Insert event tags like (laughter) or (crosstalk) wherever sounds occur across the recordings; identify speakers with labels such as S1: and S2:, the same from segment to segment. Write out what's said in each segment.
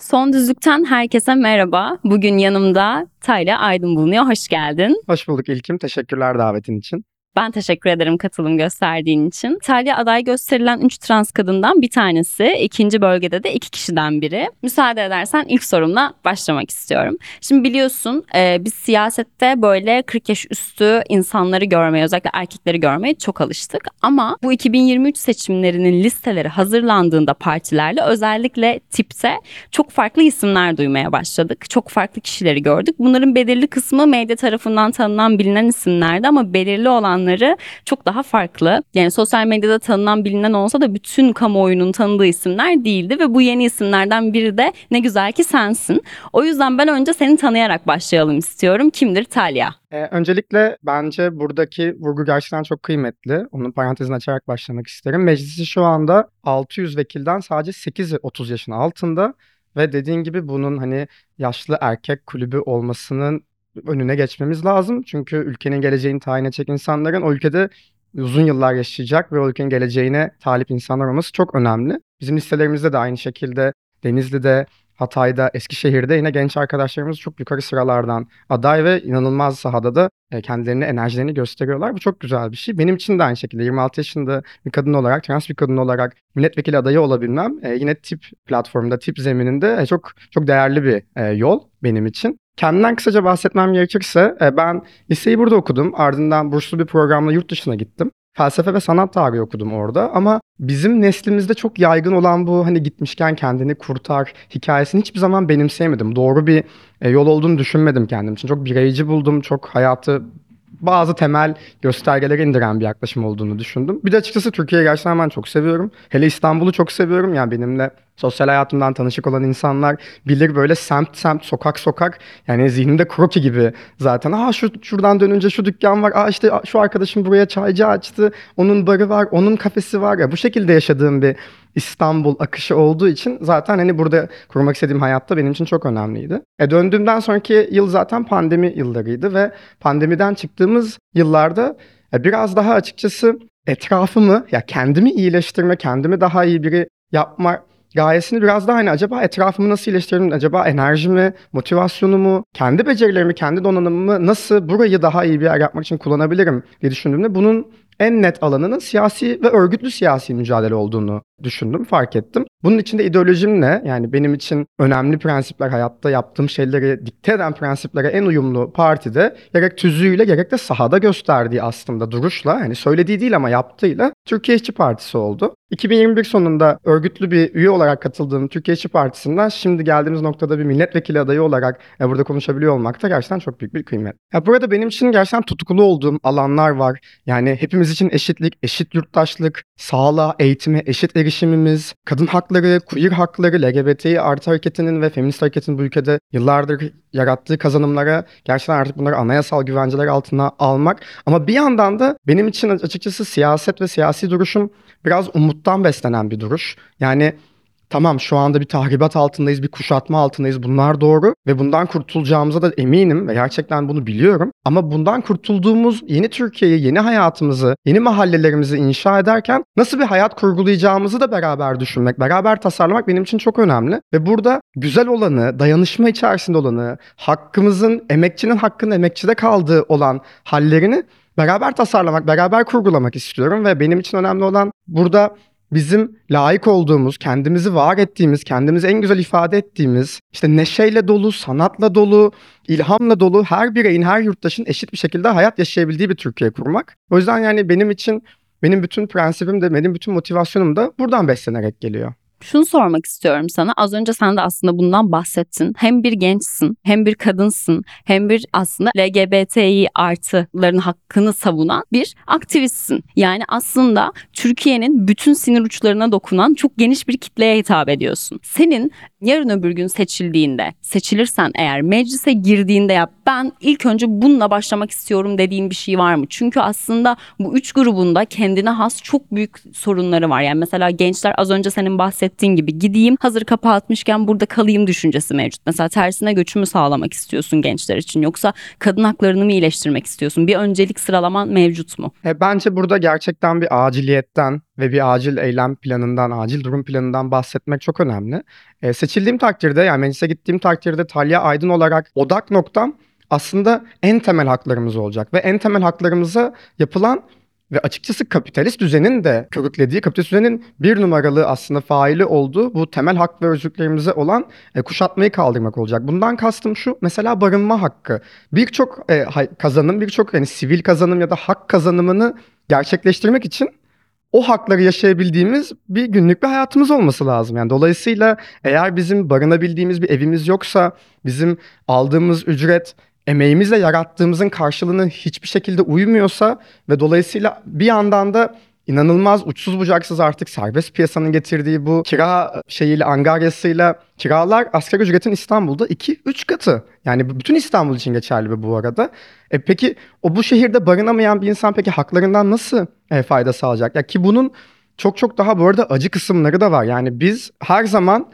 S1: Son Düzlük'ten herkese merhaba. Bugün yanımda Tayla Aydın bulunuyor. Hoş geldin.
S2: Hoş bulduk İlkim. Teşekkürler davetin için.
S1: Ben teşekkür ederim katılım gösterdiğin için. Talya aday gösterilen 3 trans kadından bir tanesi. ikinci bölgede de iki kişiden biri. Müsaade edersen ilk sorumla başlamak istiyorum. Şimdi biliyorsun e, biz siyasette böyle 40 yaş üstü insanları görmeye özellikle erkekleri görmeye çok alıştık. Ama bu 2023 seçimlerinin listeleri hazırlandığında partilerle özellikle tipte çok farklı isimler duymaya başladık. Çok farklı kişileri gördük. Bunların belirli kısmı medya tarafından tanınan bilinen isimlerdi ama belirli olanları çok daha farklı. Yani sosyal medyada tanınan bilinen olsa da bütün kamuoyunun tanıdığı isimler değildi ve bu yeni isimlerden biri de ne güzel ki sensin. O yüzden ben önce seni tanıyarak başlayalım istiyorum. Kimdir Talya?
S2: Ee, öncelikle bence buradaki vurgu gerçekten çok kıymetli. Onun parantezini açarak başlamak isterim. Meclisi şu anda 600 vekilden sadece 8 30 yaşın altında ve dediğin gibi bunun hani yaşlı erkek kulübü olmasının önüne geçmemiz lazım. Çünkü ülkenin geleceğini tayin edecek insanların o ülkede uzun yıllar yaşayacak ve o ülkenin geleceğine talip insanlar olması çok önemli. Bizim listelerimizde de aynı şekilde Denizli'de, Hatay'da, Eskişehir'de yine genç arkadaşlarımız çok yukarı sıralardan aday ve inanılmaz sahada da e, kendilerini, enerjilerini gösteriyorlar. Bu çok güzel bir şey. Benim için de aynı şekilde 26 yaşında bir kadın olarak, trans bir kadın olarak milletvekili adayı olabilmem e, yine tip platformunda, tip zemininde e, çok çok değerli bir yol benim için. Kendimden kısaca bahsetmem gerekirse ben liseyi burada okudum. Ardından burslu bir programla yurt dışına gittim. Felsefe ve sanat tarihi okudum orada ama bizim neslimizde çok yaygın olan bu hani gitmişken kendini kurtar hikayesini hiçbir zaman benimseyemedim. Doğru bir yol olduğunu düşünmedim kendim için. Çok bireyci buldum, çok hayatı bazı temel göstergelere indiren bir yaklaşım olduğunu düşündüm. Bir de açıkçası Türkiye'yi gerçekten ben çok seviyorum. Hele İstanbul'u çok seviyorum. Yani benimle sosyal hayatımdan tanışık olan insanlar bilir böyle semt semt, sokak sokak. Yani zihnimde kroki gibi zaten. Aa şu şuradan dönünce şu dükkan var. Aa işte şu arkadaşım buraya çaycı açtı. Onun barı var, onun kafesi var. Ya bu şekilde yaşadığım bir İstanbul akışı olduğu için zaten hani burada kurmak istediğim hayatta benim için çok önemliydi. E döndüğümden sonraki yıl zaten pandemi yıllarıydı ve pandemiden çıktığımız yıllarda e, biraz daha açıkçası etrafımı ya kendimi iyileştirme, kendimi daha iyi biri yapma gayesini biraz daha hani acaba etrafımı nasıl iyileştiririm, acaba enerjimi, motivasyonumu, kendi becerilerimi, kendi donanımımı nasıl burayı daha iyi bir yer yapmak için kullanabilirim diye düşündüğümde bunun en net alanının siyasi ve örgütlü siyasi mücadele olduğunu düşündüm, fark ettim. Bunun içinde ideolojim ne? Yani benim için önemli prensipler, hayatta yaptığım şeyleri dikte eden prensiplere en uyumlu partide gerek tüzüğüyle gerek de sahada gösterdiği aslında duruşla, yani söylediği değil ama yaptığıyla Türkiye İşçi Partisi oldu. 2021 sonunda örgütlü bir üye olarak katıldığım Türkiye İşçi Partisi'nden şimdi geldiğimiz noktada bir milletvekili adayı olarak e, burada konuşabiliyor olmak da gerçekten çok büyük bir kıymet. Ya burada benim için gerçekten tutkulu olduğum alanlar var. Yani hepimiz için eşitlik, eşit yurttaşlık, sağlığa, eğitime, eşit erişimimiz, kadın hakları, queer hakları, LGBT artı hareketinin ve feminist hareketin bu ülkede yıllardır yarattığı kazanımlara gerçekten artık bunları anayasal güvenceler altına almak. Ama bir yandan da benim için açıkçası siyaset ve siyasi duruşum biraz umuttan beslenen bir duruş. Yani tamam şu anda bir tahribat altındayız, bir kuşatma altındayız. Bunlar doğru ve bundan kurtulacağımıza da eminim ve gerçekten bunu biliyorum. Ama bundan kurtulduğumuz yeni Türkiye'yi, yeni hayatımızı, yeni mahallelerimizi inşa ederken nasıl bir hayat kurgulayacağımızı da beraber düşünmek, beraber tasarlamak benim için çok önemli. Ve burada güzel olanı, dayanışma içerisinde olanı, hakkımızın, emekçinin hakkının emekçide kaldığı olan hallerini beraber tasarlamak, beraber kurgulamak istiyorum ve benim için önemli olan burada bizim layık olduğumuz, kendimizi var ettiğimiz, kendimizi en güzel ifade ettiğimiz, işte neşeyle dolu, sanatla dolu, ilhamla dolu her bireyin, her yurttaşın eşit bir şekilde hayat yaşayabildiği bir Türkiye kurmak. O yüzden yani benim için benim bütün prensibim de, benim bütün motivasyonum da buradan beslenerek geliyor.
S1: Şunu sormak istiyorum sana. Az önce sen de aslında bundan bahsettin. Hem bir gençsin, hem bir kadınsın, hem bir aslında LGBTİ artıların hakkını savunan bir aktivistsin. Yani aslında Türkiye'nin bütün sinir uçlarına dokunan çok geniş bir kitleye hitap ediyorsun. Senin yarın öbür gün seçildiğinde, seçilirsen eğer meclise girdiğinde ya ben ilk önce bununla başlamak istiyorum dediğin bir şey var mı? Çünkü aslında bu üç grubunda kendine has çok büyük sorunları var. Yani mesela gençler az önce senin bahsettiğin gibi gideyim hazır kapağı atmışken burada kalayım düşüncesi mevcut. Mesela tersine göçümü sağlamak istiyorsun gençler için yoksa kadın haklarını mı iyileştirmek istiyorsun? Bir öncelik sıralaman mevcut mu?
S2: E, bence burada gerçekten bir aciliyetten ve bir acil eylem planından, acil durum planından bahsetmek çok önemli. E, seçildiğim takdirde yani meclise gittiğim takdirde Talya Aydın olarak odak noktam aslında en temel haklarımız olacak ve en temel haklarımıza yapılan ve açıkçası kapitalist düzenin de körüklediği, kapitalist düzenin bir numaralı aslında faili olduğu bu temel hak ve özgürlüklerimize olan e, kuşatmayı kaldırmak olacak. Bundan kastım şu, mesela barınma hakkı. Birçok e, kazanım, birçok yani sivil kazanım ya da hak kazanımını gerçekleştirmek için o hakları yaşayabildiğimiz bir günlük bir hayatımız olması lazım. Yani dolayısıyla eğer bizim barınabildiğimiz bir evimiz yoksa, bizim aldığımız ücret emeğimizle yarattığımızın karşılığını hiçbir şekilde uymuyorsa ve dolayısıyla bir yandan da inanılmaz uçsuz bucaksız artık serbest piyasanın getirdiği bu kira şeyiyle angaryasıyla kiralar asgari ücretin İstanbul'da 2-3 katı. Yani bütün İstanbul için geçerli bu arada. E peki o bu şehirde barınamayan bir insan peki haklarından nasıl e, fayda sağlayacak? Ya ki bunun çok çok daha bu arada acı kısımları da var. Yani biz her zaman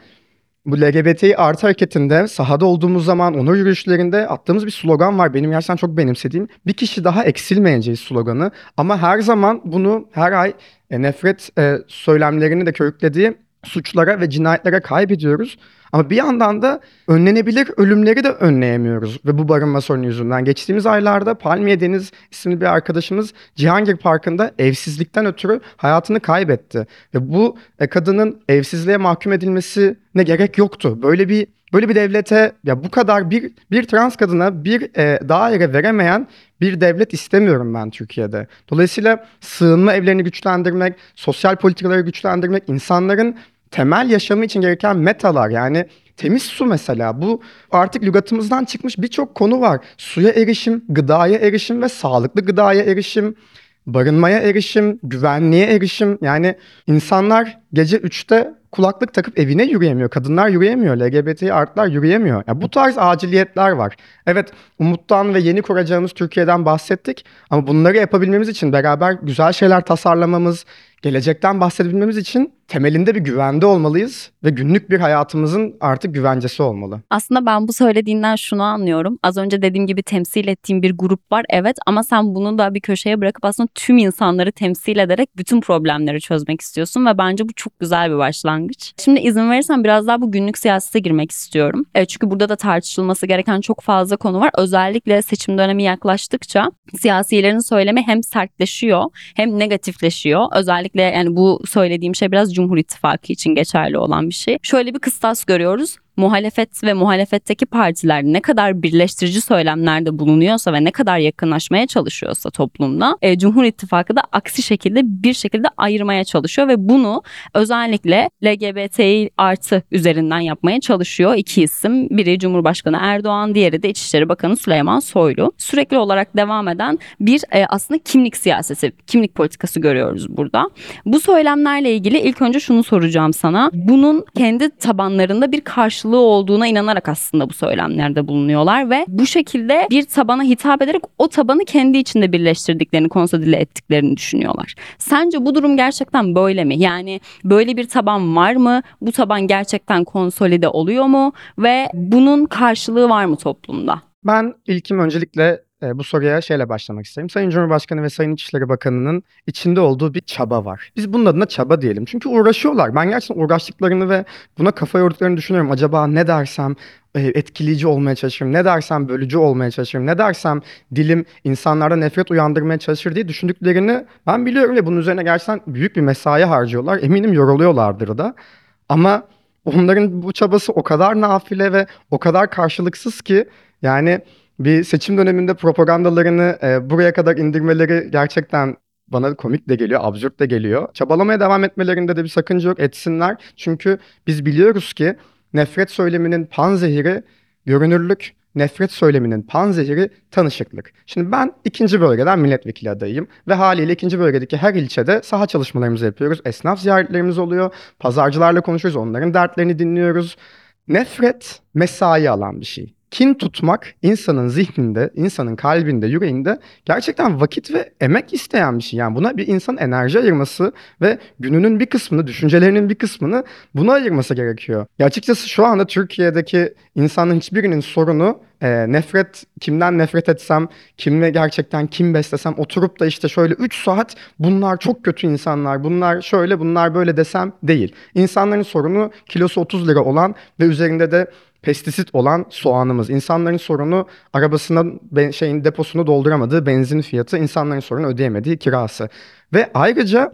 S2: bu LGBTİ artı hareketinde sahada olduğumuz zaman onur yürüyüşlerinde attığımız bir slogan var. Benim gerçekten çok benimsediğim. Bir kişi daha eksilmeyeceğiz sloganı. Ama her zaman bunu her ay e, nefret e, söylemlerini de körüklediği suçlara ve cinayetlere kaybediyoruz. Ama bir yandan da önlenebilir ölümleri de önleyemiyoruz ve bu barınma sorunu yüzünden. Geçtiğimiz aylarda Palmiye Deniz isimli bir arkadaşımız Cihangir Parkı'nda evsizlikten ötürü hayatını kaybetti. Ve bu e, kadının evsizliğe mahkum edilmesine gerek yoktu. Böyle bir böyle bir devlete ya bu kadar bir bir trans kadına bir e, daire veremeyen bir devlet istemiyorum ben Türkiye'de. Dolayısıyla sığınma evlerini güçlendirmek, sosyal politikaları güçlendirmek, insanların temel yaşamı için gereken metalar yani temiz su mesela bu artık lügatımızdan çıkmış birçok konu var. Suya erişim, gıdaya erişim ve sağlıklı gıdaya erişim, barınmaya erişim, güvenliğe erişim. Yani insanlar gece 3'te kulaklık takıp evine yürüyemiyor. Kadınlar yürüyemiyor. LGBT artlar yürüyemiyor. Ya bu tarz aciliyetler var. Evet umuttan ve yeni kuracağımız Türkiye'den bahsettik. Ama bunları yapabilmemiz için beraber güzel şeyler tasarlamamız, gelecekten bahsedebilmemiz için temelinde bir güvende olmalıyız ve günlük bir hayatımızın artık güvencesi olmalı.
S1: Aslında ben bu söylediğinden şunu anlıyorum. Az önce dediğim gibi temsil ettiğim bir grup var evet ama sen bunu da bir köşeye bırakıp aslında tüm insanları temsil ederek bütün problemleri çözmek istiyorsun ve bence bu çok güzel bir başlangıç. Şimdi izin verirsen biraz daha bu günlük siyasete girmek istiyorum. E, çünkü burada da tartışılması gereken çok fazla konu var. Özellikle seçim dönemi yaklaştıkça siyasilerin söylemi hem sertleşiyor hem negatifleşiyor. Özellikle yani bu söylediğim şey biraz Cumhur İttifakı için geçerli olan bir şey. Şöyle bir kıstas görüyoruz muhalefet ve muhalefetteki partiler ne kadar birleştirici söylemlerde bulunuyorsa ve ne kadar yakınlaşmaya çalışıyorsa toplumda e, Cumhur İttifakı da aksi şekilde bir şekilde ayırmaya çalışıyor ve bunu özellikle LGBTİ artı üzerinden yapmaya çalışıyor. İki isim biri Cumhurbaşkanı Erdoğan diğeri de İçişleri Bakanı Süleyman Soylu. Sürekli olarak devam eden bir e, aslında kimlik siyaseti, kimlik politikası görüyoruz burada. Bu söylemlerle ilgili ilk önce şunu soracağım sana. Bunun kendi tabanlarında bir karşılığı olduğuna inanarak aslında bu söylemlerde bulunuyorlar ve bu şekilde bir tabana hitap ederek o tabanı kendi içinde birleştirdiklerini, konsolide ettiklerini düşünüyorlar. Sence bu durum gerçekten böyle mi? Yani böyle bir taban var mı? Bu taban gerçekten konsolide oluyor mu? Ve bunun karşılığı var mı toplumda?
S2: Ben ilkim öncelikle e, bu soruya şeyle başlamak isterim. Sayın Cumhurbaşkanı ve Sayın İçişleri Bakanı'nın içinde olduğu bir çaba var. Biz bunun adına çaba diyelim. Çünkü uğraşıyorlar. Ben gerçekten uğraştıklarını ve buna kafa yorduklarını düşünüyorum. Acaba ne dersem etkileyici olmaya çalışırım, ne dersem bölücü olmaya çalışırım, ne dersem dilim insanlarda nefret uyandırmaya çalışır diye düşündüklerini ben biliyorum ve bunun üzerine gerçekten büyük bir mesai harcıyorlar. Eminim yoruluyorlardır da. Ama onların bu çabası o kadar nafile ve o kadar karşılıksız ki yani bir seçim döneminde propagandalarını e, buraya kadar indirmeleri gerçekten bana komik de geliyor, absürt de geliyor. Çabalamaya devam etmelerinde de bir sakınca yok. Etsinler. Çünkü biz biliyoruz ki nefret söyleminin panzehiri görünürlük, nefret söyleminin panzehiri tanışıklık. Şimdi ben ikinci bölgeden milletvekili adayıyım ve haliyle ikinci bölgedeki her ilçede saha çalışmalarımızı yapıyoruz. Esnaf ziyaretlerimiz oluyor. Pazarcılarla konuşuyoruz. Onların dertlerini dinliyoruz. Nefret mesai alan bir şey. Kin tutmak insanın zihninde, insanın kalbinde, yüreğinde gerçekten vakit ve emek isteyen bir şey. Yani buna bir insan enerji ayırması ve gününün bir kısmını, düşüncelerinin bir kısmını buna ayırması gerekiyor. Ya açıkçası şu anda Türkiye'deki insanın hiçbirinin sorunu e, nefret, kimden nefret etsem, kimle gerçekten kim beslesem oturup da işte şöyle 3 saat bunlar çok kötü insanlar, bunlar şöyle, bunlar böyle desem değil. İnsanların sorunu kilosu 30 lira olan ve üzerinde de pestisit olan soğanımız. İnsanların sorunu arabasının ben, şeyin deposunu dolduramadığı benzin fiyatı, insanların sorunu ödeyemediği kirası. Ve ayrıca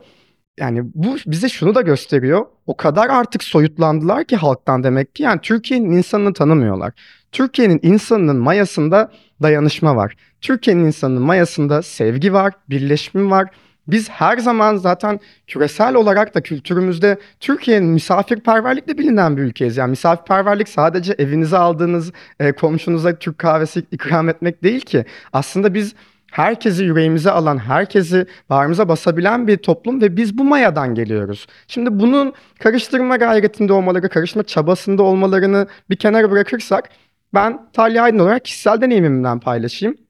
S2: yani bu bize şunu da gösteriyor. O kadar artık soyutlandılar ki halktan demek ki. Yani Türkiye'nin insanını tanımıyorlar. Türkiye'nin insanının mayasında dayanışma var. Türkiye'nin insanının mayasında sevgi var, birleşme var. Biz her zaman zaten küresel olarak da kültürümüzde Türkiye'nin misafirperverlikle bilinen bir ülkeyiz. Yani misafirperverlik sadece evinize aldığınız e, komşunuza Türk kahvesi ikram etmek değil ki. Aslında biz herkesi yüreğimize alan, herkesi bağrımıza basabilen bir toplum ve biz bu mayadan geliyoruz. Şimdi bunun karıştırma gayretinde olmaları, karışma çabasında olmalarını bir kenara bırakırsak ben Talya Aydın olarak kişisel deneyimimden paylaşayım.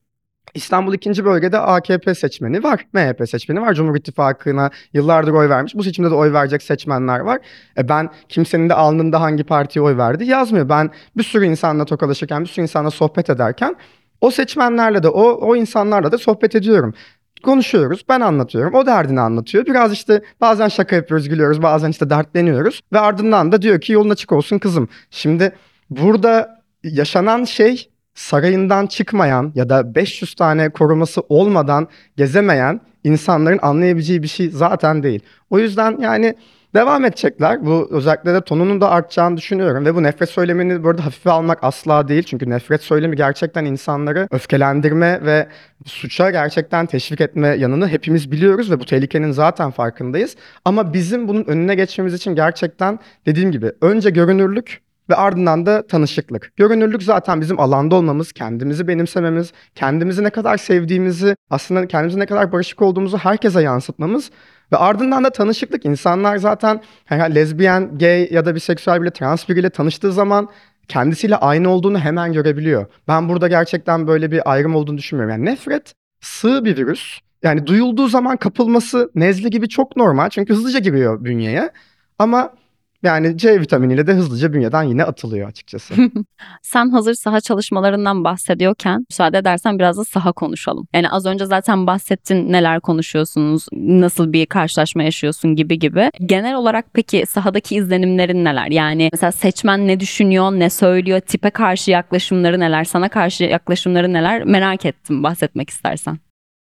S2: İstanbul 2. bölgede AKP seçmeni var, MHP seçmeni var. Cumhur İttifakı'na yıllardır oy vermiş. Bu seçimde de oy verecek seçmenler var. E ben kimsenin de alnında hangi partiye oy verdi yazmıyor. Ben bir sürü insanla tokalaşırken, bir sürü insanla sohbet ederken o seçmenlerle de, o, o insanlarla da sohbet ediyorum konuşuyoruz. Ben anlatıyorum. O derdini anlatıyor. Biraz işte bazen şaka yapıyoruz, gülüyoruz. Bazen işte dertleniyoruz. Ve ardından da diyor ki yolun açık olsun kızım. Şimdi burada yaşanan şey sarayından çıkmayan ya da 500 tane koruması olmadan gezemeyen insanların anlayabileceği bir şey zaten değil. O yüzden yani devam edecekler. Bu özellikle de tonunun da artacağını düşünüyorum ve bu nefret söylemini burada hafife almak asla değil. Çünkü nefret söylemi gerçekten insanları öfkelendirme ve suça gerçekten teşvik etme yanını hepimiz biliyoruz ve bu tehlikenin zaten farkındayız. Ama bizim bunun önüne geçmemiz için gerçekten dediğim gibi önce görünürlük ve ardından da tanışıklık. Görünürlük zaten bizim alanda olmamız, kendimizi benimsememiz, kendimizi ne kadar sevdiğimizi, aslında kendimizi ne kadar barışık olduğumuzu herkese yansıtmamız ve ardından da tanışıklık. İnsanlar zaten herhalde lezbiyen, gay ya da biseksüel bile trans biriyle tanıştığı zaman kendisiyle aynı olduğunu hemen görebiliyor. Ben burada gerçekten böyle bir ayrım olduğunu düşünmüyorum. Yani nefret sığ bir virüs. Yani duyulduğu zaman kapılması nezle gibi çok normal. Çünkü hızlıca giriyor bünyeye. Ama yani C vitaminiyle de hızlıca bünyeden yine atılıyor açıkçası. (laughs)
S1: Sen hazır saha çalışmalarından bahsediyorken müsaade edersen biraz da saha konuşalım. Yani az önce zaten bahsettin neler konuşuyorsunuz, nasıl bir karşılaşma yaşıyorsun gibi gibi. Genel olarak peki sahadaki izlenimlerin neler? Yani mesela seçmen ne düşünüyor, ne söylüyor, tipe karşı yaklaşımları neler, sana karşı yaklaşımları neler merak ettim bahsetmek istersen.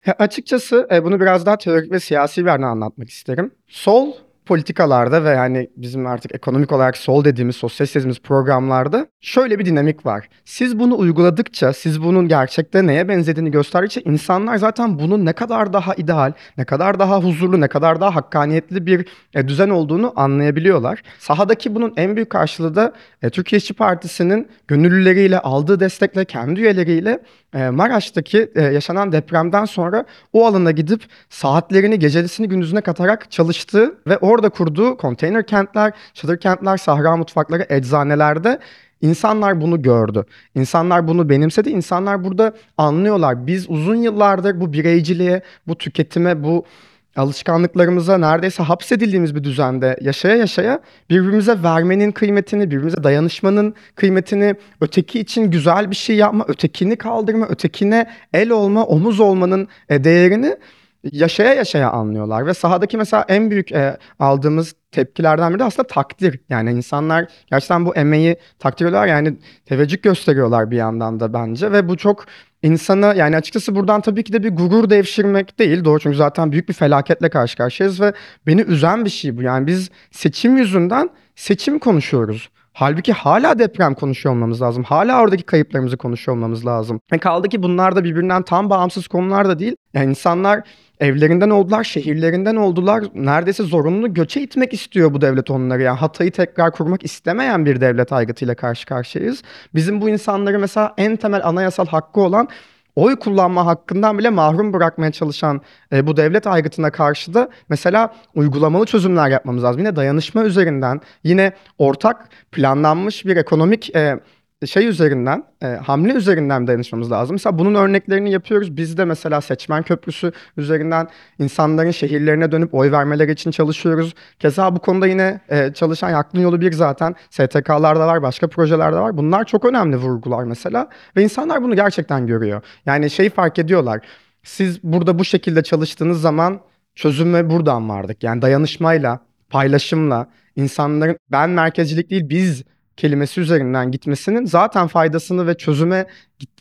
S2: Ya açıkçası e, bunu biraz daha teorik ve siyasi bir yerden anlatmak isterim. Sol politikalarda ve yani bizim artık ekonomik olarak sol dediğimiz, sosyal dediğimiz programlarda şöyle bir dinamik var. Siz bunu uyguladıkça, siz bunun gerçekte neye benzediğini gösterdikçe insanlar zaten bunun ne kadar daha ideal, ne kadar daha huzurlu, ne kadar daha hakkaniyetli bir e, düzen olduğunu anlayabiliyorlar. Sahadaki bunun en büyük karşılığı da e, Türkiye İşçi Partisi'nin gönüllüleriyle, aldığı destekle, kendi üyeleriyle e, Maraş'taki yaşanan depremden sonra o alana gidip saatlerini, gecelisini gündüzüne katarak çalıştığı ve orada kurduğu konteyner kentler, çadır kentler, sahra mutfakları, eczanelerde İnsanlar bunu gördü. İnsanlar bunu benimsedi. İnsanlar burada anlıyorlar. Biz uzun yıllardır bu bireyciliğe, bu tüketime, bu alışkanlıklarımıza neredeyse hapsedildiğimiz bir düzende yaşaya yaşaya birbirimize vermenin kıymetini, birbirimize dayanışmanın kıymetini, öteki için güzel bir şey yapma, ötekini kaldırma, ötekine el olma, omuz olmanın e, değerini yaşaya yaşaya anlıyorlar ve sahadaki mesela en büyük e, aldığımız tepkilerden biri de aslında takdir. Yani insanlar gerçekten bu emeği takdir ediyorlar yani teveccüh gösteriyorlar bir yandan da bence ve bu çok insana yani açıkçası buradan tabii ki de bir gurur devşirmek değil doğru çünkü zaten büyük bir felaketle karşı karşıyayız ve beni üzen bir şey bu. Yani biz seçim yüzünden seçim konuşuyoruz. Halbuki hala deprem konuşuyor olmamız lazım. Hala oradaki kayıplarımızı konuşuyor olmamız lazım. E kaldı ki bunlar da birbirinden tam bağımsız konular da değil. Yani insanlar evlerinden oldular, şehirlerinden oldular. Neredeyse zorunlu göçe itmek istiyor bu devlet onları. Yani Hatay'ı tekrar kurmak istemeyen bir devlet aygıtıyla karşı karşıyayız. Bizim bu insanları mesela en temel anayasal hakkı olan oy kullanma hakkından bile mahrum bırakmaya çalışan e, bu devlet aygıtına karşı da mesela uygulamalı çözümler yapmamız lazım. Yine dayanışma üzerinden, yine ortak planlanmış bir ekonomik e, şey üzerinden, e, hamle üzerinden dayanışmamız lazım. Mesela bunun örneklerini yapıyoruz. Biz de mesela seçmen köprüsü üzerinden insanların şehirlerine dönüp oy vermeleri için çalışıyoruz. Keza bu konuda yine e, çalışan Aklın Yolu bir zaten STK'larda var, başka projelerde var. Bunlar çok önemli vurgular mesela ve insanlar bunu gerçekten görüyor. Yani şeyi fark ediyorlar. Siz burada bu şekilde çalıştığınız zaman çözüme buradan vardık. Yani dayanışmayla, paylaşımla, insanların ben merkezcilik değil biz kelimesi üzerinden gitmesinin zaten faydasını ve çözüme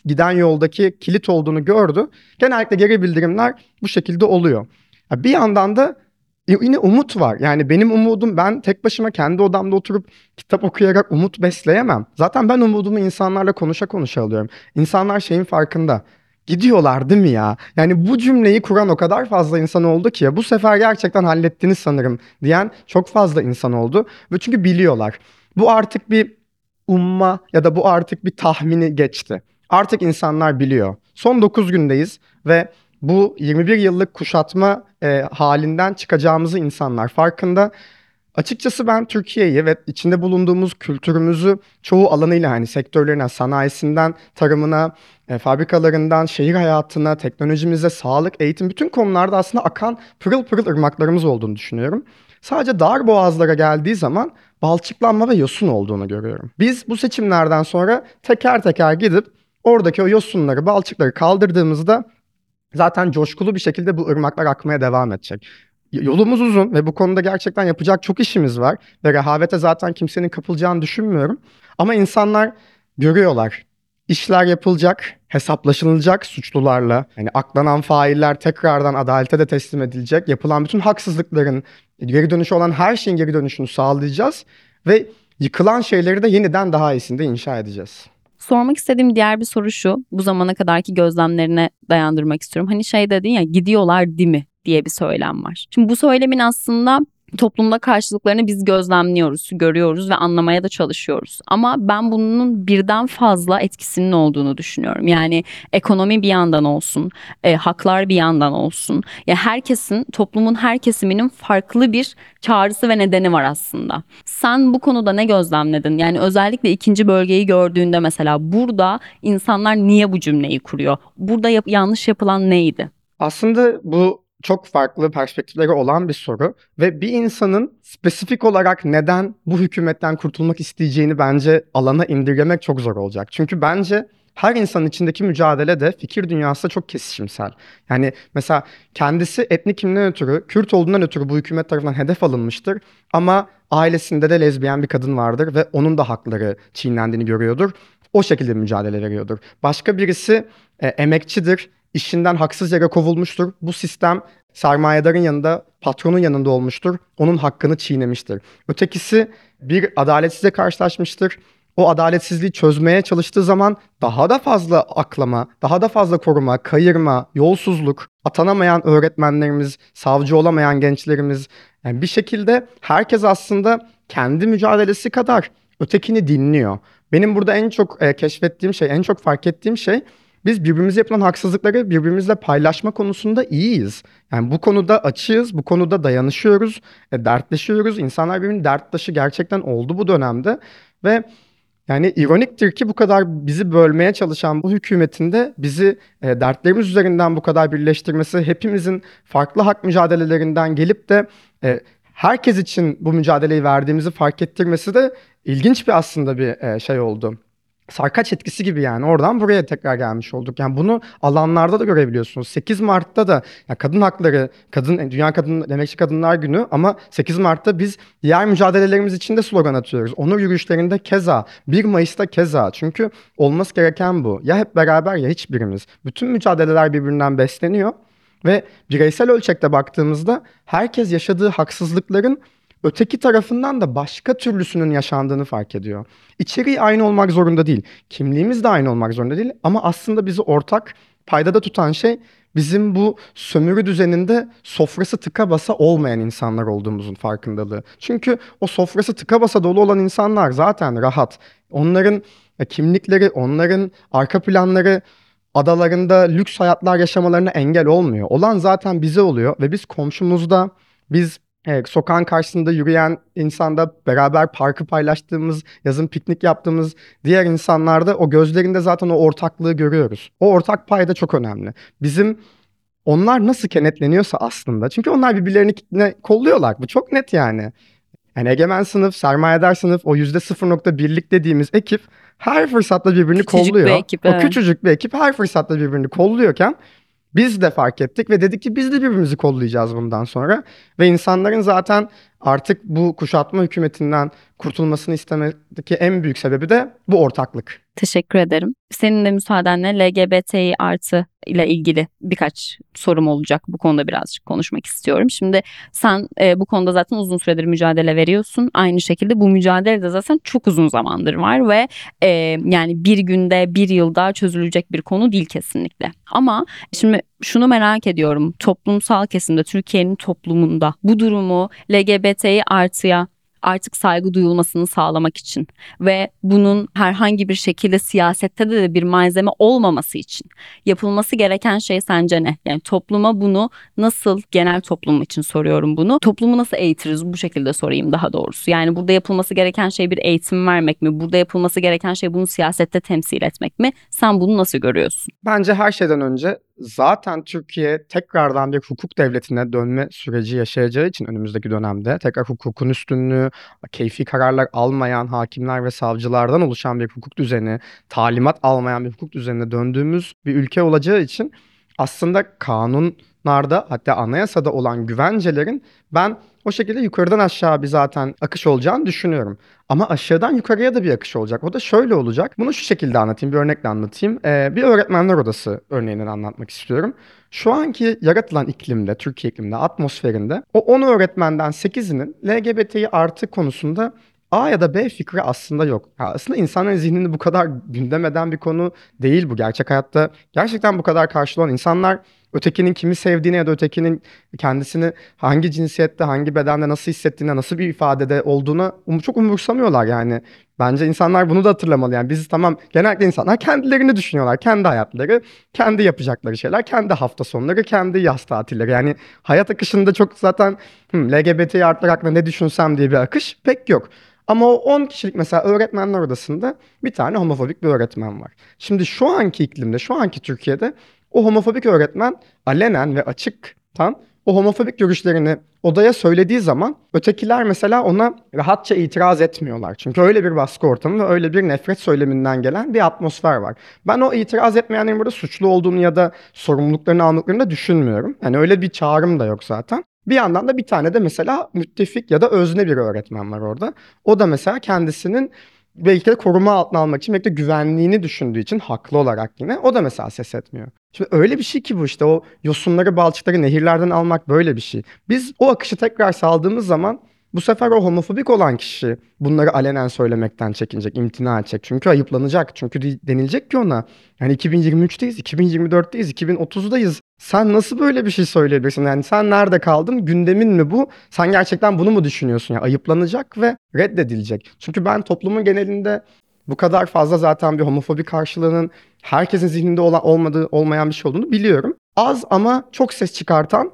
S2: giden yoldaki kilit olduğunu gördü. Genellikle geri bildirimler bu şekilde oluyor. Bir yandan da yine umut var. Yani benim umudum ben tek başıma kendi odamda oturup kitap okuyarak umut besleyemem. Zaten ben umudumu insanlarla konuşa konuşa alıyorum. İnsanlar şeyin farkında. Gidiyorlar değil mi ya? Yani bu cümleyi kuran o kadar fazla insan oldu ki bu sefer gerçekten hallettiniz sanırım diyen çok fazla insan oldu. Ve çünkü biliyorlar. Bu artık bir umma ya da bu artık bir tahmini geçti. Artık insanlar biliyor. Son 9 gündeyiz ve bu 21 yıllık kuşatma e, halinden çıkacağımızı insanlar farkında. Açıkçası ben Türkiye'yi ve içinde bulunduğumuz kültürümüzü çoğu alanıyla hani sektörlerine, sanayisinden, tarımına, e, fabrikalarından, şehir hayatına, teknolojimize, sağlık, eğitim bütün konularda aslında akan pırıl pırıl ırmaklarımız olduğunu düşünüyorum. Sadece dar boğazlara geldiği zaman balçıklanma ve yosun olduğunu görüyorum. Biz bu seçimlerden sonra teker teker gidip oradaki o yosunları, balçıkları kaldırdığımızda zaten coşkulu bir şekilde bu ırmaklar akmaya devam edecek. Yolumuz uzun ve bu konuda gerçekten yapacak çok işimiz var ve rehavete zaten kimsenin kapılacağını düşünmüyorum. Ama insanlar görüyorlar. İşler yapılacak, hesaplaşılacak suçlularla. Yani aklanan failler tekrardan adalete de teslim edilecek. Yapılan bütün haksızlıkların geri dönüşü olan her şeyin geri dönüşünü sağlayacağız ve yıkılan şeyleri de yeniden daha iyisinde inşa edeceğiz.
S1: Sormak istediğim diğer bir soru şu. Bu zamana kadarki gözlemlerine dayandırmak istiyorum. Hani şey dedin ya gidiyorlar değil mi diye bir söylem var. Şimdi bu söylemin aslında toplumda karşılıklarını biz gözlemliyoruz, görüyoruz ve anlamaya da çalışıyoruz. Ama ben bunun birden fazla etkisinin olduğunu düşünüyorum. Yani ekonomi bir yandan olsun, e, haklar bir yandan olsun. Ya herkesin, toplumun her kesiminin farklı bir çağrısı ve nedeni var aslında. Sen bu konuda ne gözlemledin? Yani özellikle ikinci bölgeyi gördüğünde mesela burada insanlar niye bu cümleyi kuruyor? Burada yap- yanlış yapılan neydi?
S2: Aslında bu çok farklı perspektifleri olan bir soru ve bir insanın spesifik olarak neden bu hükümetten kurtulmak isteyeceğini bence alana indirgemek çok zor olacak. Çünkü bence her insanın içindeki mücadele de fikir dünyası da çok kesişimsel. Yani mesela kendisi etnik kimliğinden ötürü, Kürt olduğundan ötürü bu hükümet tarafından hedef alınmıştır. Ama ailesinde de lezbiyen bir kadın vardır ve onun da hakları çiğnendiğini görüyordur. O şekilde mücadele veriyordur. Başka birisi e, emekçidir işinden haksız yere kovulmuştur. Bu sistem sermayedarın yanında, patronun yanında olmuştur. Onun hakkını çiğnemiştir. Ötekisi bir adaletsizle karşılaşmıştır. O adaletsizliği çözmeye çalıştığı zaman daha da fazla aklama, daha da fazla koruma, kayırma, yolsuzluk, atanamayan öğretmenlerimiz, savcı olamayan gençlerimiz yani bir şekilde herkes aslında kendi mücadelesi kadar ötekini dinliyor. Benim burada en çok e, keşfettiğim şey, en çok fark ettiğim şey biz birbirimize yapılan haksızlıkları birbirimizle paylaşma konusunda iyiyiz. Yani bu konuda açığız, bu konuda dayanışıyoruz, e, dertleşiyoruz. İnsanlar birbirinin derttaşı gerçekten oldu bu dönemde ve yani ironiktir ki bu kadar bizi bölmeye çalışan bu hükümetin de bizi e, dertlerimiz üzerinden bu kadar birleştirmesi, hepimizin farklı hak mücadelelerinden gelip de e, herkes için bu mücadeleyi verdiğimizi fark ettirmesi de ilginç bir aslında bir e, şey oldu sarkaç etkisi gibi yani oradan buraya tekrar gelmiş olduk. Yani bunu alanlarda da görebiliyorsunuz. 8 Mart'ta da ya kadın hakları, kadın Dünya Kadın Emekçi Kadınlar Günü ama 8 Mart'ta biz diğer mücadelelerimiz için de slogan atıyoruz. Onur yürüyüşlerinde keza, 1 Mayıs'ta keza. Çünkü olması gereken bu. Ya hep beraber ya hiçbirimiz. Bütün mücadeleler birbirinden besleniyor ve bireysel ölçekte baktığımızda herkes yaşadığı haksızlıkların öteki tarafından da başka türlüsünün yaşandığını fark ediyor. İçeriği aynı olmak zorunda değil. Kimliğimiz de aynı olmak zorunda değil ama aslında bizi ortak paydada tutan şey bizim bu sömürü düzeninde sofrası tıka basa olmayan insanlar olduğumuzun farkındalığı. Çünkü o sofrası tıka basa dolu olan insanlar zaten rahat. Onların e, kimlikleri, onların arka planları adalarında lüks hayatlar yaşamalarına engel olmuyor. Olan zaten bize oluyor ve biz komşumuzda, biz e, sokağın karşısında yürüyen insanda beraber parkı paylaştığımız, yazın piknik yaptığımız diğer insanlarda o gözlerinde zaten o ortaklığı görüyoruz. O ortak payda çok önemli. Bizim onlar nasıl kenetleniyorsa aslında çünkü onlar birbirlerini kolluyorlar. Bu çok net yani. Yani egemen sınıf, sermayedar sınıf, o yüzde 0.1'lik dediğimiz ekip her fırsatta birbirini
S1: Küçücük
S2: kolluyor.
S1: bir ekip,
S2: o
S1: evet.
S2: küçücük bir ekip her fırsatta birbirini kolluyorken biz de fark ettik ve dedik ki biz de birbirimizi kollayacağız bundan sonra. Ve insanların zaten artık bu kuşatma hükümetinden kurtulmasını istemedeki en büyük sebebi de bu ortaklık.
S1: Teşekkür ederim. Senin de müsaadenle LGBTİ artı ile ilgili birkaç sorum olacak. Bu konuda birazcık konuşmak istiyorum. Şimdi sen e, bu konuda zaten uzun süredir mücadele veriyorsun. Aynı şekilde bu mücadele de zaten çok uzun zamandır var ve e, yani bir günde, bir yılda çözülecek bir konu değil kesinlikle. Ama şimdi şunu merak ediyorum. Toplumsal kesimde, Türkiye'nin toplumunda bu durumu LGBTİ artıya artık saygı duyulmasını sağlamak için ve bunun herhangi bir şekilde siyasette de, bir malzeme olmaması için yapılması gereken şey sence ne? Yani topluma bunu nasıl genel toplum için soruyorum bunu. Toplumu nasıl eğitiriz bu şekilde sorayım daha doğrusu. Yani burada yapılması gereken şey bir eğitim vermek mi? Burada yapılması gereken şey bunu siyasette temsil etmek mi? Sen bunu nasıl görüyorsun?
S2: Bence her şeyden önce zaten Türkiye tekrardan bir hukuk devletine dönme süreci yaşayacağı için önümüzdeki dönemde tekrar hukukun üstünlüğü, keyfi kararlar almayan hakimler ve savcılardan oluşan bir hukuk düzeni, talimat almayan bir hukuk düzenine döndüğümüz bir ülke olacağı için aslında kanunlarda hatta anayasada olan güvencelerin ben o şekilde yukarıdan aşağı bir zaten akış olacağını düşünüyorum. Ama aşağıdan yukarıya da bir akış olacak. O da şöyle olacak. Bunu şu şekilde anlatayım, bir örnekle anlatayım. Ee, bir öğretmenler odası örneğinden anlatmak istiyorum. Şu anki yaratılan iklimde, Türkiye ikliminde, atmosferinde o 10 öğretmenden 8'inin LGBT'yi artı konusunda A ya da B fikri aslında yok. Ya aslında insanların zihnini bu kadar gündem eden bir konu değil bu. Gerçek hayatta gerçekten bu kadar karşılanan insanlar ötekinin kimi sevdiğine ya da ötekinin kendisini hangi cinsiyette, hangi bedende nasıl hissettiğine, nasıl bir ifadede olduğuna um- çok umursamıyorlar yani. Bence insanlar bunu da hatırlamalı. Yani biz tamam genellikle insanlar kendilerini düşünüyorlar. Kendi hayatları, kendi yapacakları şeyler, kendi hafta sonları, kendi yaz tatilleri. Yani hayat akışında çok zaten hmm, LGBT artılar hakkında ne düşünsem diye bir akış pek yok. Ama o 10 kişilik mesela öğretmenler odasında bir tane homofobik bir öğretmen var. Şimdi şu anki iklimde, şu anki Türkiye'de o homofobik öğretmen alenen ve açıktan o homofobik görüşlerini odaya söylediği zaman ötekiler mesela ona rahatça itiraz etmiyorlar. Çünkü öyle bir baskı ortamı ve öyle bir nefret söyleminden gelen bir atmosfer var. Ben o itiraz etmeyenlerin burada suçlu olduğunu ya da sorumluluklarını aldıklarını da düşünmüyorum. Yani öyle bir çağrım da yok zaten. Bir yandan da bir tane de mesela müttefik ya da özne bir öğretmen var orada. O da mesela kendisinin belki de koruma altına almak için belki de güvenliğini düşündüğü için haklı olarak yine o da mesela ses etmiyor. Şimdi öyle bir şey ki bu işte o yosunları balçıkları nehirlerden almak böyle bir şey. Biz o akışı tekrar sağladığımız zaman bu sefer o homofobik olan kişi bunları alenen söylemekten çekinecek, imtina edecek. Çünkü ayıplanacak. Çünkü de- denilecek ki ona yani 2023'teyiz, 2024'teyiz, 2030'dayız. Sen nasıl böyle bir şey söyleyebilirsin? Yani sen nerede kaldın? Gündemin mi bu? Sen gerçekten bunu mu düşünüyorsun? Yani ayıplanacak ve reddedilecek. Çünkü ben toplumun genelinde bu kadar fazla zaten bir homofobi karşılığının herkesin zihninde olan, olmadığı, olmayan bir şey olduğunu biliyorum. Az ama çok ses çıkartan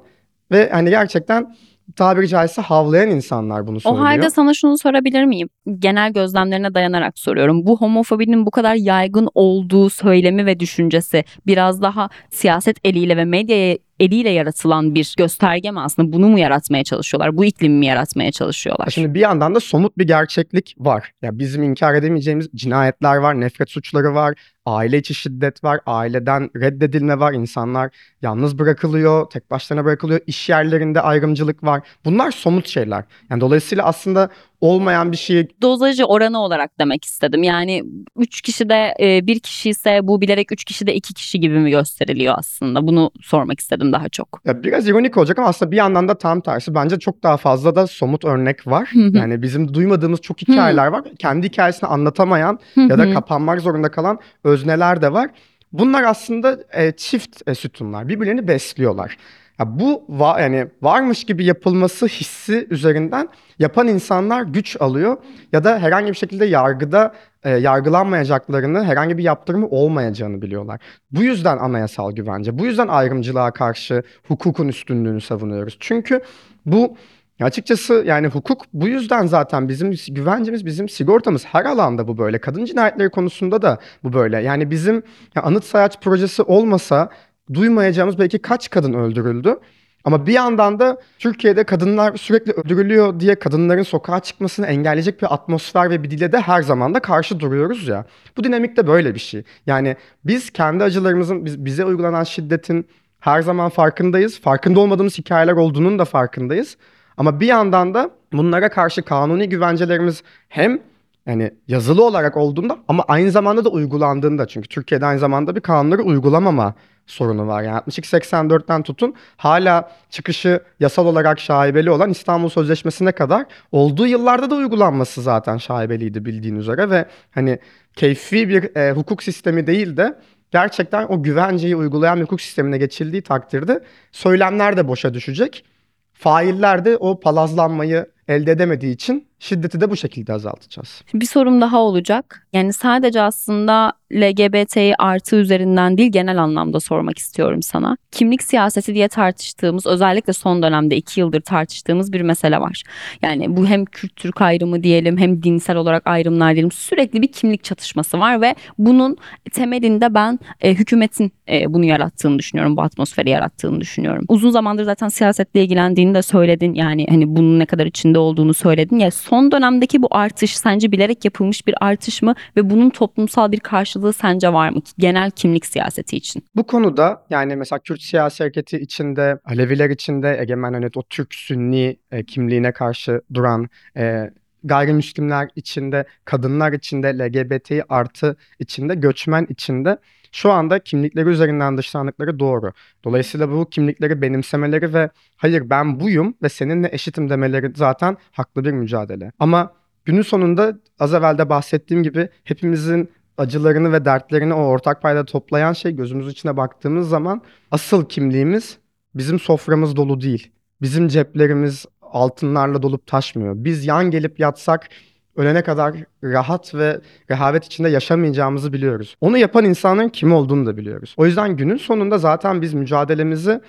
S2: ve hani gerçekten tabiri caizse havlayan insanlar bunu
S1: O
S2: söylüyor.
S1: halde sana şunu sorabilir miyim? Genel gözlemlerine dayanarak soruyorum. Bu homofobinin bu kadar yaygın olduğu söylemi ve düşüncesi biraz daha siyaset eliyle ve medya eliyle yaratılan bir gösterge mi aslında? Bunu mu yaratmaya çalışıyorlar? Bu iklimi mi yaratmaya çalışıyorlar?
S2: Şimdi bir yandan da somut bir gerçeklik var. Ya bizim inkar edemeyeceğimiz cinayetler var, nefret suçları var, aile içi şiddet var, aileden reddedilme var, insanlar yalnız bırakılıyor, tek başlarına bırakılıyor, iş yerlerinde ayrımcılık var. Bunlar somut şeyler. Yani dolayısıyla aslında olmayan bir şeyi
S1: Dozajı oranı olarak demek istedim. Yani 3 kişide e, bir kişi ise bu bilerek 3 kişide 2 kişi gibi mi gösteriliyor aslında? Bunu sormak istedim daha çok.
S2: Ya biraz ironik olacak ama aslında bir yandan da tam tersi. Bence çok daha fazla da somut örnek var. Yani bizim duymadığımız çok hikayeler var. Kendi hikayesini anlatamayan ya da kapanmak zorunda kalan özneler de var. Bunlar aslında e, çift e, sütunlar. Birbirlerini besliyorlar. Ya bu va- yani varmış gibi yapılması hissi üzerinden yapan insanlar güç alıyor ya da herhangi bir şekilde yargıda e, yargılanmayacaklarını, herhangi bir yaptırımı olmayacağını biliyorlar. Bu yüzden anayasal güvence, bu yüzden ayrımcılığa karşı hukukun üstünlüğünü savunuyoruz. Çünkü bu açıkçası yani hukuk bu yüzden zaten bizim güvencemiz, bizim sigortamız her alanda bu böyle. Kadın cinayetleri konusunda da bu böyle. Yani bizim ya anıt sayaç projesi olmasa duymayacağımız belki kaç kadın öldürüldü. Ama bir yandan da Türkiye'de kadınlar sürekli öldürülüyor diye kadınların sokağa çıkmasını engelleyecek bir atmosfer ve bir dile de her zaman da karşı duruyoruz ya. Bu dinamik de böyle bir şey. Yani biz kendi acılarımızın, biz- bize uygulanan şiddetin her zaman farkındayız. Farkında olmadığımız hikayeler olduğunun da farkındayız. Ama bir yandan da bunlara karşı kanuni güvencelerimiz hem yani yazılı olarak olduğunda ama aynı zamanda da uygulandığında çünkü Türkiye'de aynı zamanda bir kanunları uygulamama sorunu var. Yani 62-84'ten tutun hala çıkışı yasal olarak şaibeli olan İstanbul Sözleşmesi'ne kadar olduğu yıllarda da uygulanması zaten şaibeliydi bildiğin üzere ve hani keyfi bir e, hukuk sistemi değil de gerçekten o güvenceyi uygulayan bir hukuk sistemine geçildiği takdirde söylemler de boşa düşecek. Failler de o palazlanmayı elde edemediği için şiddeti de bu şekilde azaltacağız.
S1: Bir sorum daha olacak. Yani sadece aslında LGBTİ artı üzerinden değil genel anlamda sormak istiyorum sana. Kimlik siyaseti diye tartıştığımız özellikle son dönemde iki yıldır tartıştığımız bir mesele var. Yani bu hem Kürt-Türk ayrımı diyelim hem dinsel olarak ayrımlar diyelim sürekli bir kimlik çatışması var ve bunun temelinde ben e, hükümetin e, bunu yarattığını düşünüyorum. Bu atmosferi yarattığını düşünüyorum. Uzun zamandır zaten siyasetle ilgilendiğini de söyledin. Yani hani bunun ne kadar içinde olduğunu söyledin. Ya son dönemdeki bu artış sence bilerek yapılmış bir artış mı ve bunun toplumsal bir karşılığı sence var mı? Genel kimlik siyaseti için.
S2: Bu konuda yani mesela Kürt siyasi hareketi içinde, Aleviler içinde egemen hani o Türk Sünni e, kimliğine karşı duran e, gayrimüslimler içinde, kadınlar içinde, LGBTİ artı içinde, göçmen içinde şu anda kimlikleri üzerinden dışlandıkları doğru. Dolayısıyla bu kimlikleri benimsemeleri ve hayır ben buyum ve seninle eşitim demeleri zaten haklı bir mücadele. Ama günün sonunda az evvel de bahsettiğim gibi hepimizin acılarını ve dertlerini o ortak payda toplayan şey gözümüz içine baktığımız zaman asıl kimliğimiz bizim soframız dolu değil. Bizim ceplerimiz altınlarla dolup taşmıyor. Biz yan gelip yatsak ölene kadar rahat ve rehavet içinde yaşamayacağımızı biliyoruz. Onu yapan insanın kim olduğunu da biliyoruz. O yüzden günün sonunda zaten biz mücadelemizi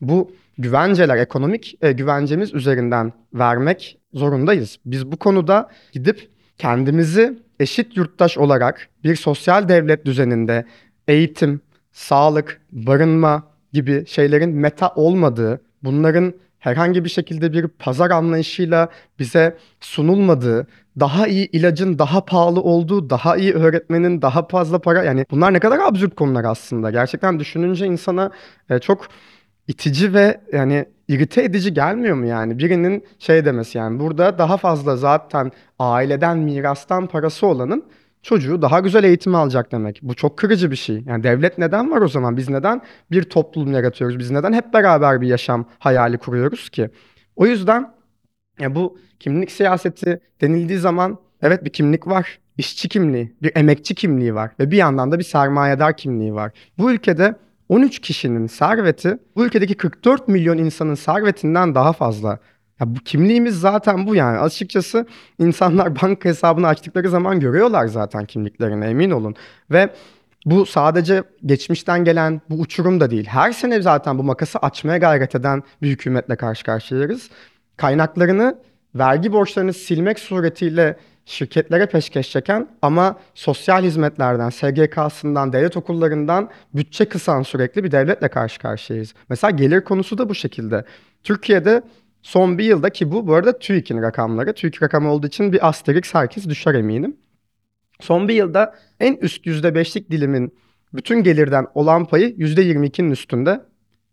S2: bu güvenceler, ekonomik e, güvencemiz üzerinden vermek zorundayız. Biz bu konuda gidip kendimizi eşit yurttaş olarak bir sosyal devlet düzeninde eğitim, sağlık, barınma gibi şeylerin meta olmadığı, bunların herhangi bir şekilde bir pazar anlayışıyla bize sunulmadığı, daha iyi ilacın daha pahalı olduğu, daha iyi öğretmenin daha fazla para yani bunlar ne kadar absürt konular aslında. Gerçekten düşününce insana e, çok itici ve yani irite edici gelmiyor mu yani? Birinin şey demesi yani burada daha fazla zaten aileden mirastan parası olanın çocuğu daha güzel eğitim alacak demek. Bu çok kırıcı bir şey. Yani devlet neden var o zaman? Biz neden bir toplum yaratıyoruz? Biz neden hep beraber bir yaşam hayali kuruyoruz ki? O yüzden ya bu kimlik siyaseti denildiği zaman evet bir kimlik var. İşçi kimliği, bir emekçi kimliği var ve bir yandan da bir sermayedar kimliği var. Bu ülkede 13 kişinin serveti bu ülkedeki 44 milyon insanın servetinden daha fazla. Ya bu kimliğimiz zaten bu yani. Açıkçası insanlar (laughs) banka hesabını açtıkları zaman görüyorlar zaten kimliklerini emin olun. Ve bu sadece geçmişten gelen bu uçurum da değil. Her sene zaten bu makası açmaya gayret eden bir hükümetle karşı karşıyayız. Kaynaklarını, vergi borçlarını silmek suretiyle şirketlere peşkeş çeken ama sosyal hizmetlerden, SGK'sından, devlet okullarından bütçe kısan sürekli bir devletle karşı karşıyayız. Mesela gelir konusu da bu şekilde. Türkiye'de son bir yılda ki bu bu arada TÜİK'in rakamları. TÜİK rakamı olduğu için bir asterix herkes düşer eminim. Son bir yılda en üst %5'lik dilimin bütün gelirden olan payı %22'nin üstünde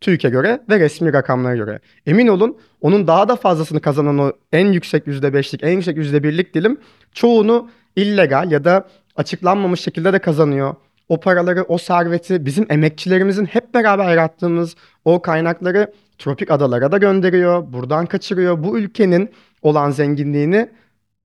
S2: TÜİK'e göre ve resmi rakamlara göre. Emin olun onun daha da fazlasını kazanan o en yüksek %5'lik, en yüksek %1'lik dilim çoğunu illegal ya da açıklanmamış şekilde de kazanıyor. O paraları, o serveti bizim emekçilerimizin hep beraber yarattığımız o kaynakları tropik adalara da gönderiyor, buradan kaçırıyor. Bu ülkenin olan zenginliğini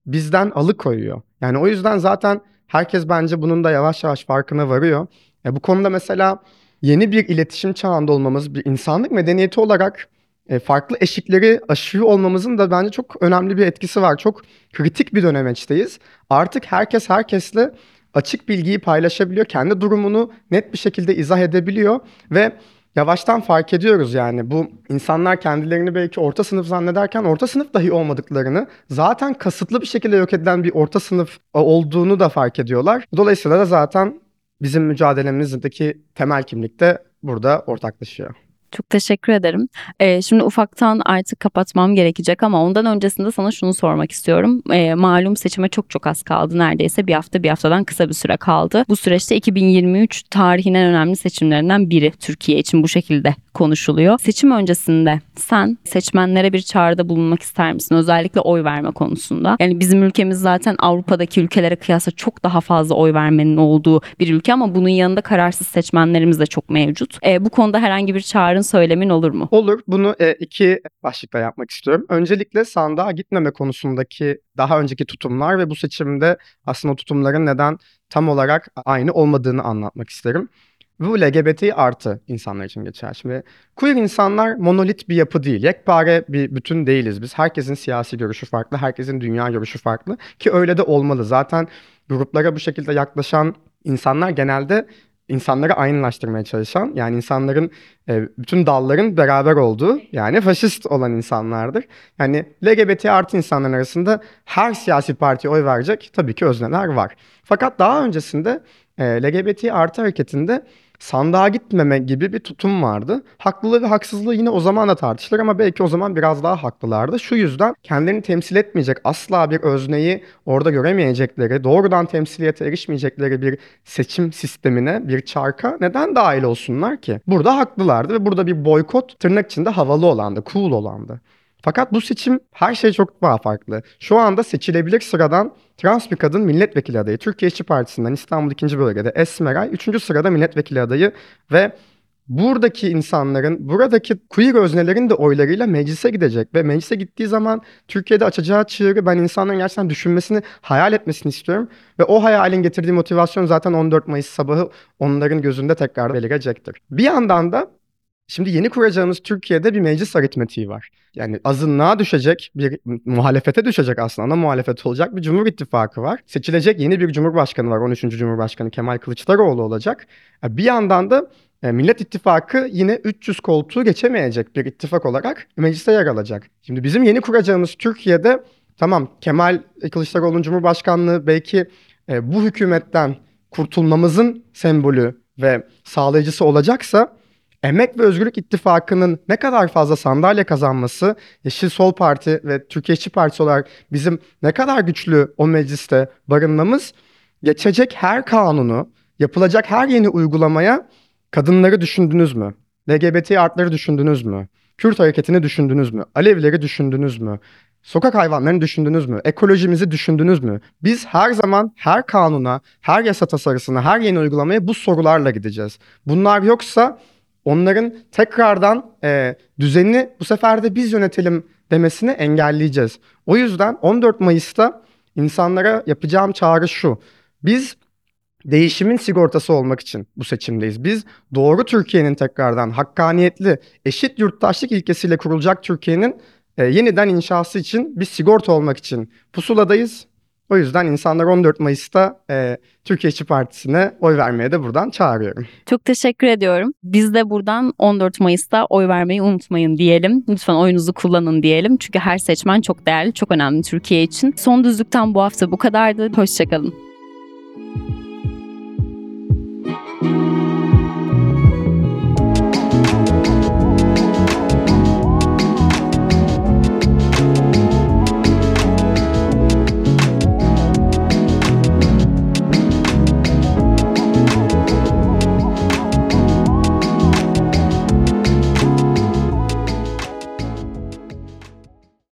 S2: bizden alıkoyuyor. Yani o yüzden zaten herkes bence bunun da yavaş yavaş farkına varıyor. E, bu konuda mesela yeni bir iletişim çağında olmamız, bir insanlık medeniyeti olarak e, farklı eşikleri aşıyor olmamızın da bence çok önemli bir etkisi var. Çok kritik bir dönemeçteyiz. Artık herkes herkesle açık bilgiyi paylaşabiliyor. Kendi durumunu net bir şekilde izah edebiliyor ve yavaştan fark ediyoruz yani bu insanlar kendilerini belki orta sınıf zannederken orta sınıf dahi olmadıklarını zaten kasıtlı bir şekilde yok edilen bir orta sınıf e, olduğunu da fark ediyorlar. Dolayısıyla da zaten bizim mücadelemizdeki temel kimlik de burada ortaklaşıyor.
S1: Çok teşekkür ederim. Ee, şimdi ufaktan artık kapatmam gerekecek ama ondan öncesinde sana şunu sormak istiyorum. Ee, malum seçime çok çok az kaldı. Neredeyse bir hafta bir haftadan kısa bir süre kaldı. Bu süreçte 2023 tarihin en önemli seçimlerinden biri Türkiye için bu şekilde konuşuluyor. Seçim öncesinde sen seçmenlere bir çağrıda bulunmak ister misin? Özellikle oy verme konusunda. Yani bizim ülkemiz zaten Avrupa'daki ülkelere kıyasla çok daha fazla oy vermenin olduğu bir ülke ama bunun yanında kararsız seçmenlerimiz de çok mevcut. Ee, bu konuda herhangi bir çağrın söylemin olur mu?
S2: Olur. Bunu e, iki başlıkla yapmak istiyorum. Öncelikle sandığa gitmeme konusundaki daha önceki tutumlar ve bu seçimde aslında tutumların neden tam olarak aynı olmadığını anlatmak isterim. Bu LGBT artı insanlar için geçer. Şimdi queer insanlar monolit bir yapı değil. Yekpare bir bütün değiliz biz. Herkesin siyasi görüşü farklı, herkesin dünya görüşü farklı ki öyle de olmalı. Zaten gruplara bu şekilde yaklaşan insanlar genelde insanları aynılaştırmaya çalışan yani insanların e, bütün dalların beraber olduğu yani faşist olan insanlardır. Yani LGBT artı insanların arasında her siyasi partiye oy verecek tabii ki özneler var. Fakat daha öncesinde e, LGBT artı hareketinde sandığa gitmeme gibi bir tutum vardı. Haklılığı ve haksızlığı yine o zaman da tartışılır ama belki o zaman biraz daha haklılardı. Şu yüzden kendilerini temsil etmeyecek asla bir özneyi orada göremeyecekleri, doğrudan temsiliyete erişmeyecekleri bir seçim sistemine, bir çarka neden dahil olsunlar ki? Burada haklılardı ve burada bir boykot tırnak içinde havalı olandı, cool olandı. Fakat bu seçim her şey çok daha farklı. Şu anda seçilebilir sıradan trans bir kadın milletvekili adayı. Türkiye İşçi Partisi'nden İstanbul 2. bölgede Esmeray 3. sırada milletvekili adayı ve buradaki insanların, buradaki queer öznelerin de oylarıyla meclise gidecek ve meclise gittiği zaman Türkiye'de açacağı çığırı ben insanların gerçekten düşünmesini, hayal etmesini istiyorum. Ve o hayalin getirdiği motivasyon zaten 14 Mayıs sabahı onların gözünde tekrar belirecektir. Bir yandan da Şimdi yeni kuracağımız Türkiye'de bir meclis aritmetiği var. Yani azınlığa düşecek bir muhalefete düşecek aslında ana muhalefet olacak bir Cumhur İttifakı var. Seçilecek yeni bir Cumhurbaşkanı var. 13. Cumhurbaşkanı Kemal Kılıçdaroğlu olacak. Bir yandan da e, Millet İttifakı yine 300 koltuğu geçemeyecek bir ittifak olarak mecliste yer alacak. Şimdi bizim yeni kuracağımız Türkiye'de tamam Kemal Kılıçdaroğlu'nun Cumhurbaşkanlığı belki e, bu hükümetten kurtulmamızın sembolü ve sağlayıcısı olacaksa Emek ve Özgürlük İttifakı'nın ne kadar fazla sandalye kazanması, Yeşil Sol Parti ve Türkiye İşçi Partisi olarak bizim ne kadar güçlü o mecliste barınmamız, geçecek her kanunu, yapılacak her yeni uygulamaya kadınları düşündünüz mü? LGBT artları düşündünüz mü? Kürt hareketini düşündünüz mü? Alevleri düşündünüz mü? Sokak hayvanlarını düşündünüz mü? Ekolojimizi düşündünüz mü? Biz her zaman her kanuna, her yasa tasarısına, her yeni uygulamaya bu sorularla gideceğiz. Bunlar yoksa onların tekrardan e, düzenini bu sefer de biz yönetelim demesini engelleyeceğiz. O yüzden 14 Mayıs'ta insanlara yapacağım çağrı şu. Biz değişimin sigortası olmak için bu seçimdeyiz. Biz doğru Türkiye'nin tekrardan hakkaniyetli, eşit yurttaşlık ilkesiyle kurulacak Türkiye'nin e, yeniden inşası için bir sigorta olmak için pusuladayız. O yüzden insanlar 14 Mayıs'ta e, Türkiye İşçi Partisi'ne oy vermeye de buradan çağırıyorum.
S1: Çok teşekkür ediyorum. Biz de buradan 14 Mayıs'ta oy vermeyi unutmayın diyelim. Lütfen oyunuzu kullanın diyelim. Çünkü her seçmen çok değerli, çok önemli Türkiye için. Son düzlükten bu hafta bu kadardı. Hoşçakalın. Müzik